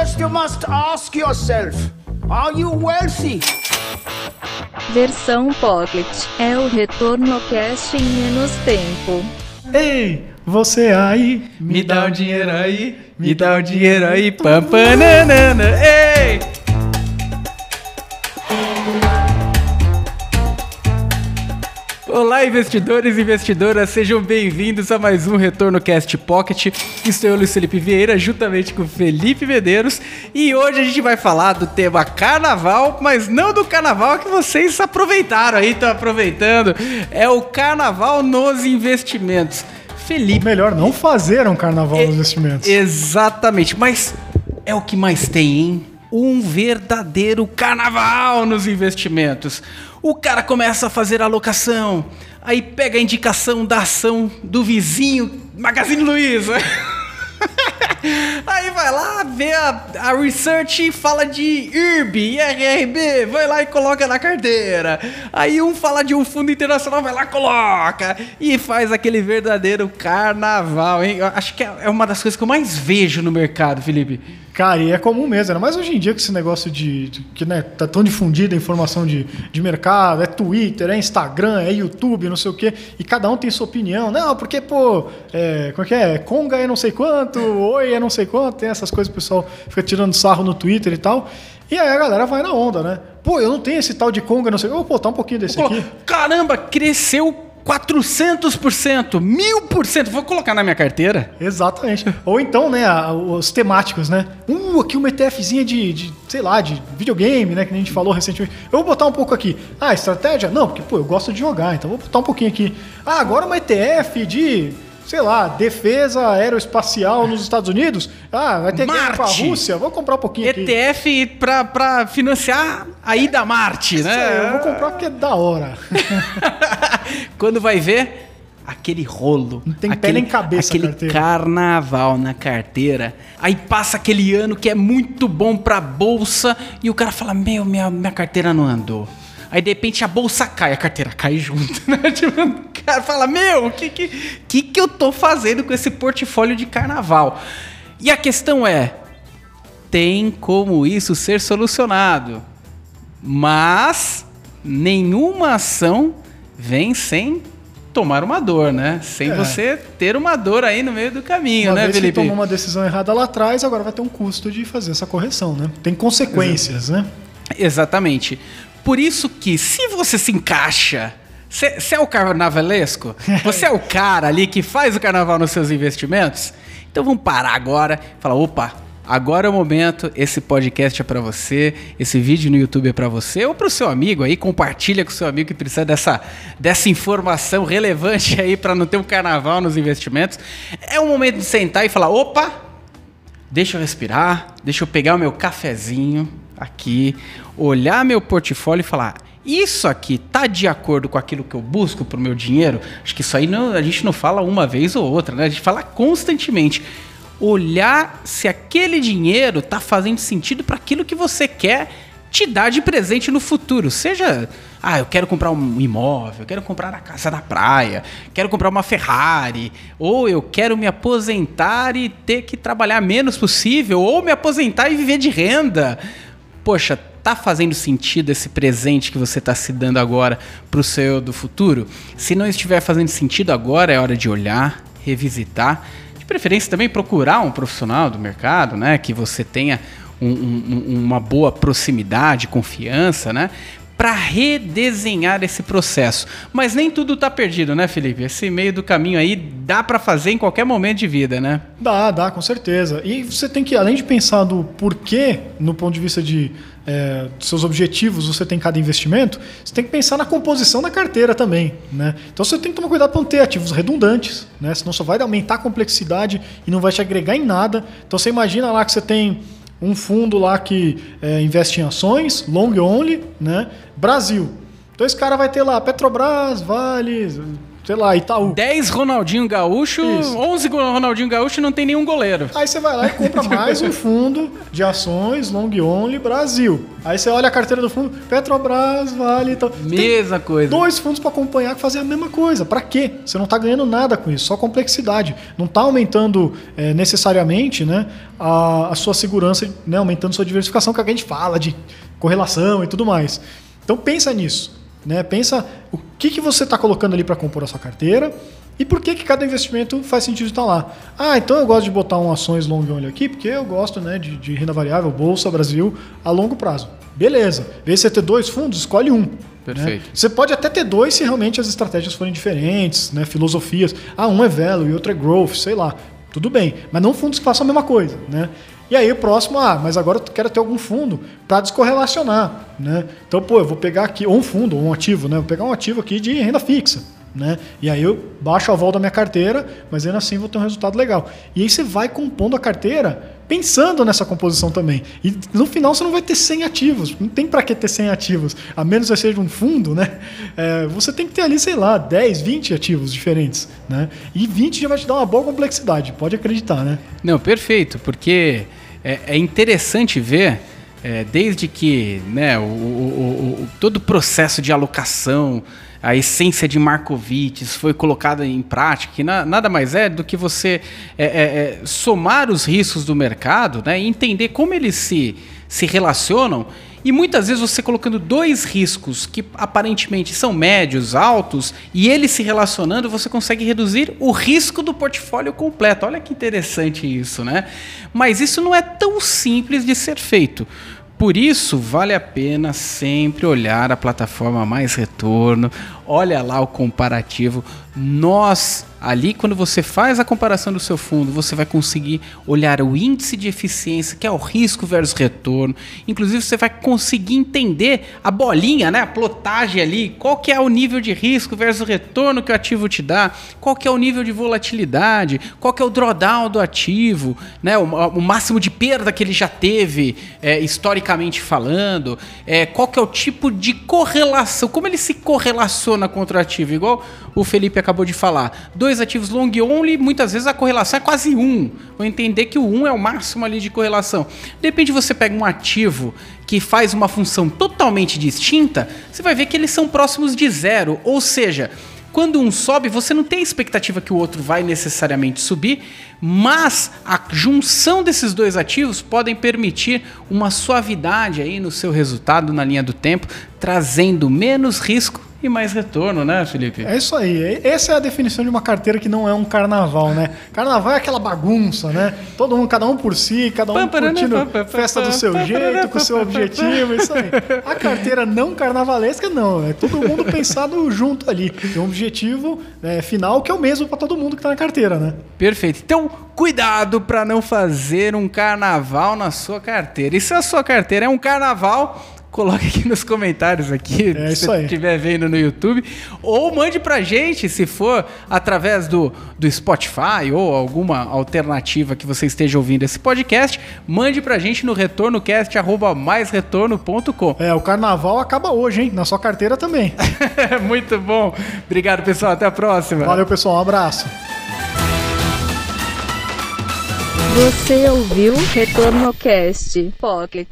First, you must ask yourself Are you wealthy? Versão Pocket é o retorno cast em menos tempo. Ei, você aí, Me dá o dinheiro aí, me dá o dinheiro aí, pam, Olá, investidores e investidoras, sejam bem-vindos a mais um Retorno Cast Pocket. Estou eu, Luiz Felipe Vieira, juntamente com Felipe Medeiros, e hoje a gente vai falar do tema carnaval, mas não do carnaval que vocês aproveitaram aí, estão aproveitando, é o carnaval nos investimentos. Felipe, melhor não fazer um carnaval nos investimentos. Exatamente, mas é o que mais tem, hein? Um verdadeiro carnaval nos investimentos. O cara começa a fazer alocação, aí pega a indicação da ação do vizinho Magazine Luiza. Aí vai lá, vê a, a research fala de IRB, IRRB, vai lá e coloca na carteira. Aí um fala de um fundo internacional, vai lá coloca. E faz aquele verdadeiro carnaval, hein? Eu acho que é é uma das coisas que eu mais vejo no mercado, Felipe. Cara, e é comum mesmo, ainda mais hoje em dia com esse negócio de, de- que né, tá tão difundida a informação de, de mercado, é Twitter, é Instagram, é YouTube, não sei o quê, e cada um tem sua opinião. Não, porque, pô, é, como é que é? Conga é não sei quanto, oi é não sei quanto, tem essas coisas o pessoal fica tirando sarro no Twitter e tal. E aí a galera vai na onda, né? Pô, eu não tenho esse tal de Conga, não sei. Ô, pô, tá um pouquinho desse aqui. Caramba, cresceu 400%, 1000%. Vou colocar na minha carteira. Exatamente. Ou então, né, os temáticos, né? Uh, aqui uma ETFzinha de, de, sei lá, de videogame, né? Que a gente falou recentemente. Eu vou botar um pouco aqui. Ah, estratégia? Não, porque, pô, eu gosto de jogar, então vou botar um pouquinho aqui. Ah, agora uma ETF de, sei lá, defesa aeroespacial nos Estados Unidos. Ah, vai ter guerra com a Marte. Rússia. Vou comprar um pouquinho. ETF pra financiar a ida a Marte, Isso né? Eu vou comprar porque é da hora. Quando vai ver, aquele rolo. Não tem pé aquele, nem cabeça Aquele carnaval na carteira. Aí passa aquele ano que é muito bom pra bolsa e o cara fala: Meu, minha, minha carteira não andou. Aí de repente a bolsa cai, a carteira cai junto, né? Tipo, o cara fala: Meu, o que, que, que, que eu tô fazendo com esse portfólio de carnaval? E a questão é: tem como isso ser solucionado? Mas nenhuma ação vem sem tomar uma dor, né? Sem É. você ter uma dor aí no meio do caminho, Uma né, vez Felipe? tomou uma decisão errada lá atrás, agora vai ter um custo de fazer essa correção, né? Tem consequências, né? Exatamente. Por isso que, se você se encaixa, você é o carnavalesco, você é o cara ali que faz o carnaval nos seus investimentos, então vamos parar agora e falar, opa, agora é o momento, esse podcast é pra você, esse vídeo no YouTube é pra você, ou pro seu amigo aí, compartilha com o seu amigo que precisa dessa, dessa informação relevante aí pra não ter um carnaval nos investimentos. É o momento de sentar e falar, opa, Deixa eu respirar, deixa eu pegar o meu cafezinho aqui, olhar meu portfólio e falar: isso aqui tá de acordo com aquilo que eu busco pro meu dinheiro? Acho que isso aí não- a gente não fala uma vez ou outra, né? A gente fala constantemente. Olhar se aquele dinheiro tá fazendo sentido para aquilo que você quer te dar de presente no futuro. Seja, ah, eu quero comprar um imóvel, eu quero comprar a casa na praia, quero comprar uma Ferrari, ou eu quero me aposentar e ter que trabalhar menos possível, ou me aposentar e viver de renda. Poxa, tá fazendo sentido esse presente que você está se dando agora pro seu eu do futuro? Se não estiver fazendo sentido agora, é hora de olhar, revisitar de preferência também procurar um profissional do mercado, né? Que você tenha um- um- uma boa proximidade, confiança, né? Para redesenhar esse processo. Mas nem tudo tá perdido, né, Felipe? Esse meio do caminho aí dá para fazer em qualquer momento de vida, né? Dá, dá, com certeza. E você tem que, além de pensar do porquê, no ponto de vista de é, seus objetivos, você tem cada investimento, você tem que pensar na composição da carteira também. Né? Então você tem que tomar cuidado para não ter ativos redundantes, né? senão só vai aumentar a complexidade e não vai te agregar em nada. Então você imagina lá que você tem um fundo lá que é, investe em ações, long only, né? Brasil. Então esse cara vai ter lá Petrobras, Vale, sei lá, Itaú. 10 Ronaldinho Gaúcho, Isso. 11 go- Ronaldinho Gaúcho não tem nenhum goleiro. Aí você vai lá e compra mais um fundo de ações Long Only Brasil. Aí você olha a carteira do fundo, Petrobras, Vale e tal. Tem Mesma coisa. dois fundos para acompanhar que fazem a mesma coisa. Para quê? Você não está ganhando nada com isso, só complexidade. Não está aumentando é, necessariamente né, a, a sua segurança, né, aumentando sua diversificação, que a gente fala de correlação e tudo mais. Então pensa nisso. Né? Pensa o que, que você está colocando ali para compor a sua carteira e por que, que cada investimento faz sentido estar lá. Ah, então eu gosto de botar um ações long only aqui, porque eu gosto né, de, de renda variável, Bolsa Brasil, a longo prazo. Beleza. Vê se você ter dois fundos, escolhe um. Perfeito. né? Você pode até ter dois se realmente as estratégias forem diferentes, né? filosofias. Ah, um é value e outro é growth, sei lá. Tudo bem. Mas não fundos que façam a mesma coisa. Né? E aí o próximo, ah, mas agora eu quero ter algum fundo para descorrelacionar. Né? Então, pô, eu vou pegar aqui, ou um fundo, ou um ativo, né? Vou pegar um ativo aqui de renda fixa. Né? E aí eu baixo a vol da minha carteira, mas ainda assim vou ter um resultado legal. E aí você vai compondo a carteira pensando nessa composição também. E no final você não vai ter 100 ativos. Não tem para que ter 100 ativos. A menos que seja um fundo, né? É, você tem que ter ali, sei lá, 10, 20 ativos diferentes. Né? E 20 já vai te dar uma boa complexidade, pode acreditar, né? Não, perfeito, porque é, é interessante ver, é, desde que né, o, o- o- todo o processo de alocação, a essência de Markowitz foi colocada em prática, que na- nada mais é do que você é, é, é, somar os riscos do mercado né, e entender como eles se, se relacionam. E muitas vezes você colocando dois riscos que aparentemente são médios, altos, e eles se relacionando, você consegue reduzir o risco do portfólio completo. Olha que interessante isso, né? Mas isso não é tão simples de ser feito. Por isso, vale a pena sempre olhar a plataforma Mais Retorno, olha lá o comparativo. Nós, ali, quando você faz a comparação do seu fundo, você vai conseguir olhar o índice de eficiência, que é o risco versus retorno. Inclusive, você vai conseguir entender a bolinha, né? a plotagem ali, qual que é o nível de risco versus retorno que o ativo te dá, qual que é o nível de volatilidade, qual que é o drawdown do ativo, né? o, o máximo de perda que ele já teve, é, historicamente falando, é, qual que é o tipo de correlação, como ele se correlaciona contra o ativo, igual o Felipe acabou de falar. Dois ativos long only, muitas vezes a correlação é quase um. Vou entender que o um é o máximo ali de correlação. De repente você pega um ativo que faz uma função totalmente distinta, você vai ver que eles são próximos de zero. Ou seja, quando um sobe, você não tem a expectativa que o outro vai necessariamente subir, mas a junção desses dois ativos podem permitir uma suavidade aí no seu resultado na linha do tempo, trazendo menos risco e mais retorno, né, Felipe? É isso aí. Essa é a definição de uma carteira que não é um carnaval, né? Carnaval é aquela bagunça, né? Todo mundo, cada um por si, cada um curtindo festa do seu jeito, com o seu objetivo, isso aí. A carteira não carnavalesca, não. É todo mundo pensado junto ali. Tem um objetivo né, final que é o mesmo para todo mundo que tá na carteira, né? Perfeito. Então, cuidado para não fazer um carnaval na sua carteira. E se a sua carteira é um carnaval, coloque aqui nos comentários aqui, É se você estiver vendo no YouTube, ou mande pra gente, se for através do, do Spotify ou alguma alternativa que você esteja ouvindo esse podcast, mande pra gente no retornocast@maisretorno.com. É, o carnaval acaba hoje, hein? Na sua carteira também. Muito bom. Obrigado, pessoal. Até a próxima. Valeu, pessoal. Um abraço. Você ouviu Retorno Cast Pocket.